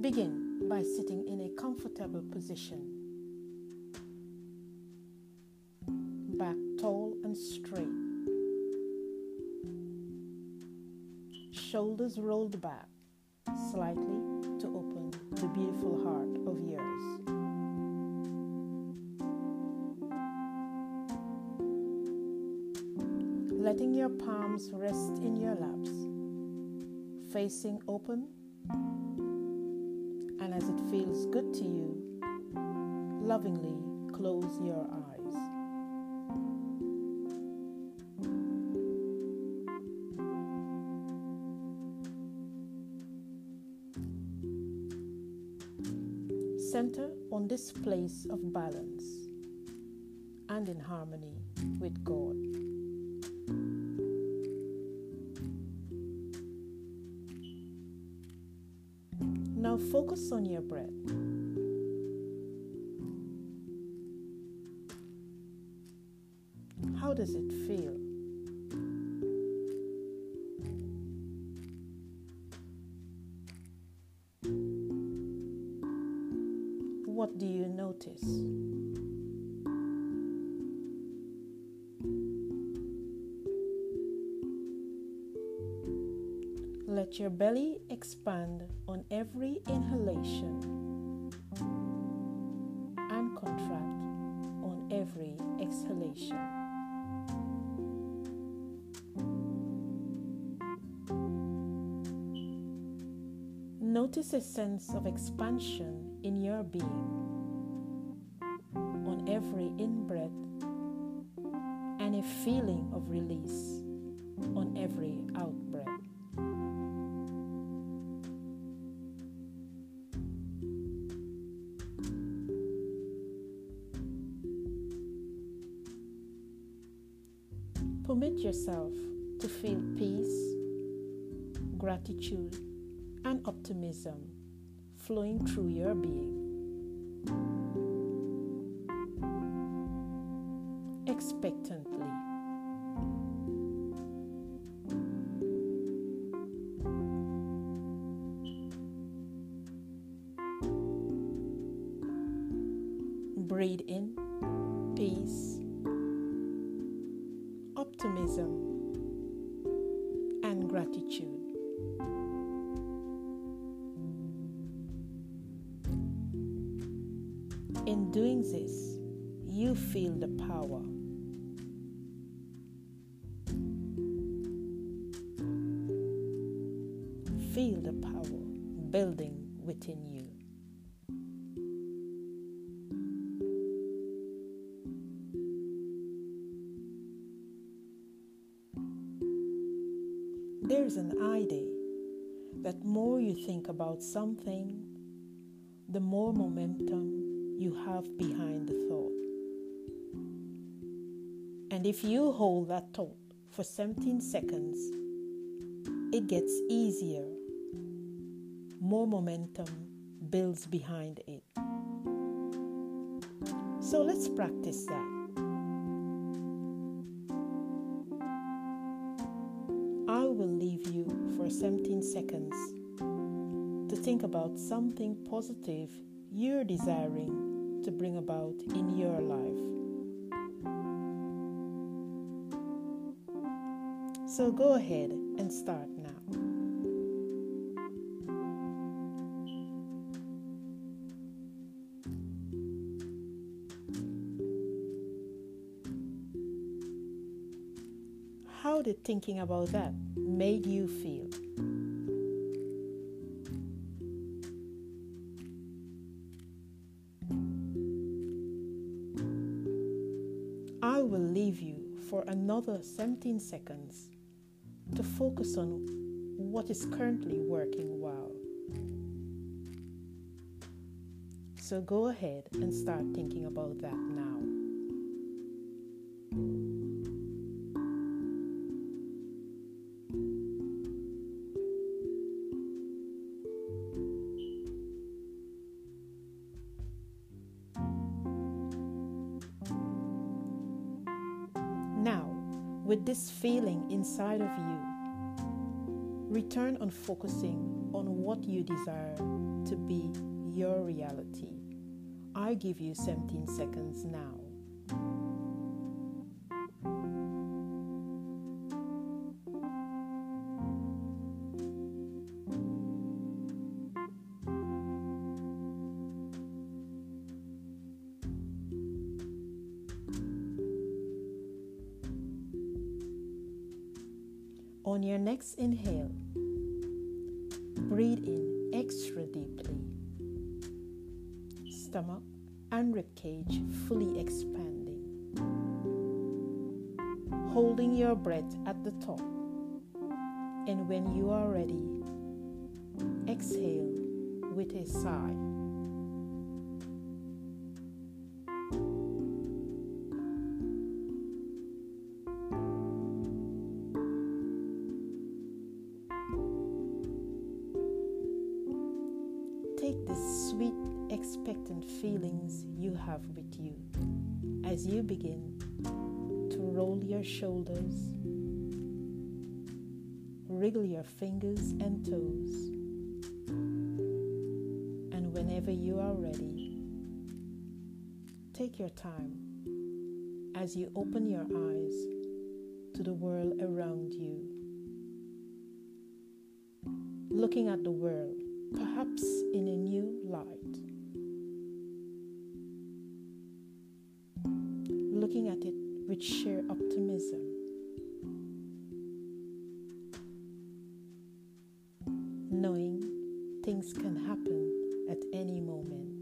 Begin by sitting in a comfortable position. Back tall and straight. Shoulders rolled back slightly to open the beautiful heart of yours. Letting your palms rest in your laps, facing open and as it feels good to you, lovingly close your eyes. Center on this place of balance and in harmony with God. Focus on your breath. How does it feel? What do you notice? Let your belly expand on every inhalation and contract on every exhalation. Notice a sense of expansion in your being on every in breath and a feeling of release on every out breath. Permit yourself to feel peace, gratitude, and optimism flowing through your being. Expectantly. Breathe in peace, optimism, and gratitude. In doing this, you feel the power. Feel the power building within you. That more you think about something, the more momentum you have behind the thought. And if you hold that thought for 17 seconds, it gets easier. More momentum builds behind it. So let's practice that. I will leave you for 17 seconds to think about something positive you're desiring to bring about in your life. So go ahead and start now. How did thinking about that made you feel? I will leave you for another 17 seconds to focus on what is currently working well. So go ahead and start thinking about that now. With this feeling inside of you, return on focusing on what you desire to be your reality. I give you 17 seconds now. On your next inhale, breathe in extra deeply. Stomach and ribcage fully expanding. Holding your breath at the top. And when you are ready, exhale with a sigh. Take the sweet, expectant feelings you have with you as you begin to roll your shoulders, wriggle your fingers and toes, and whenever you are ready, take your time as you open your eyes to the world around you, looking at the world perhaps in a new light. Looking at it with sheer optimism. Knowing things can happen at any moment.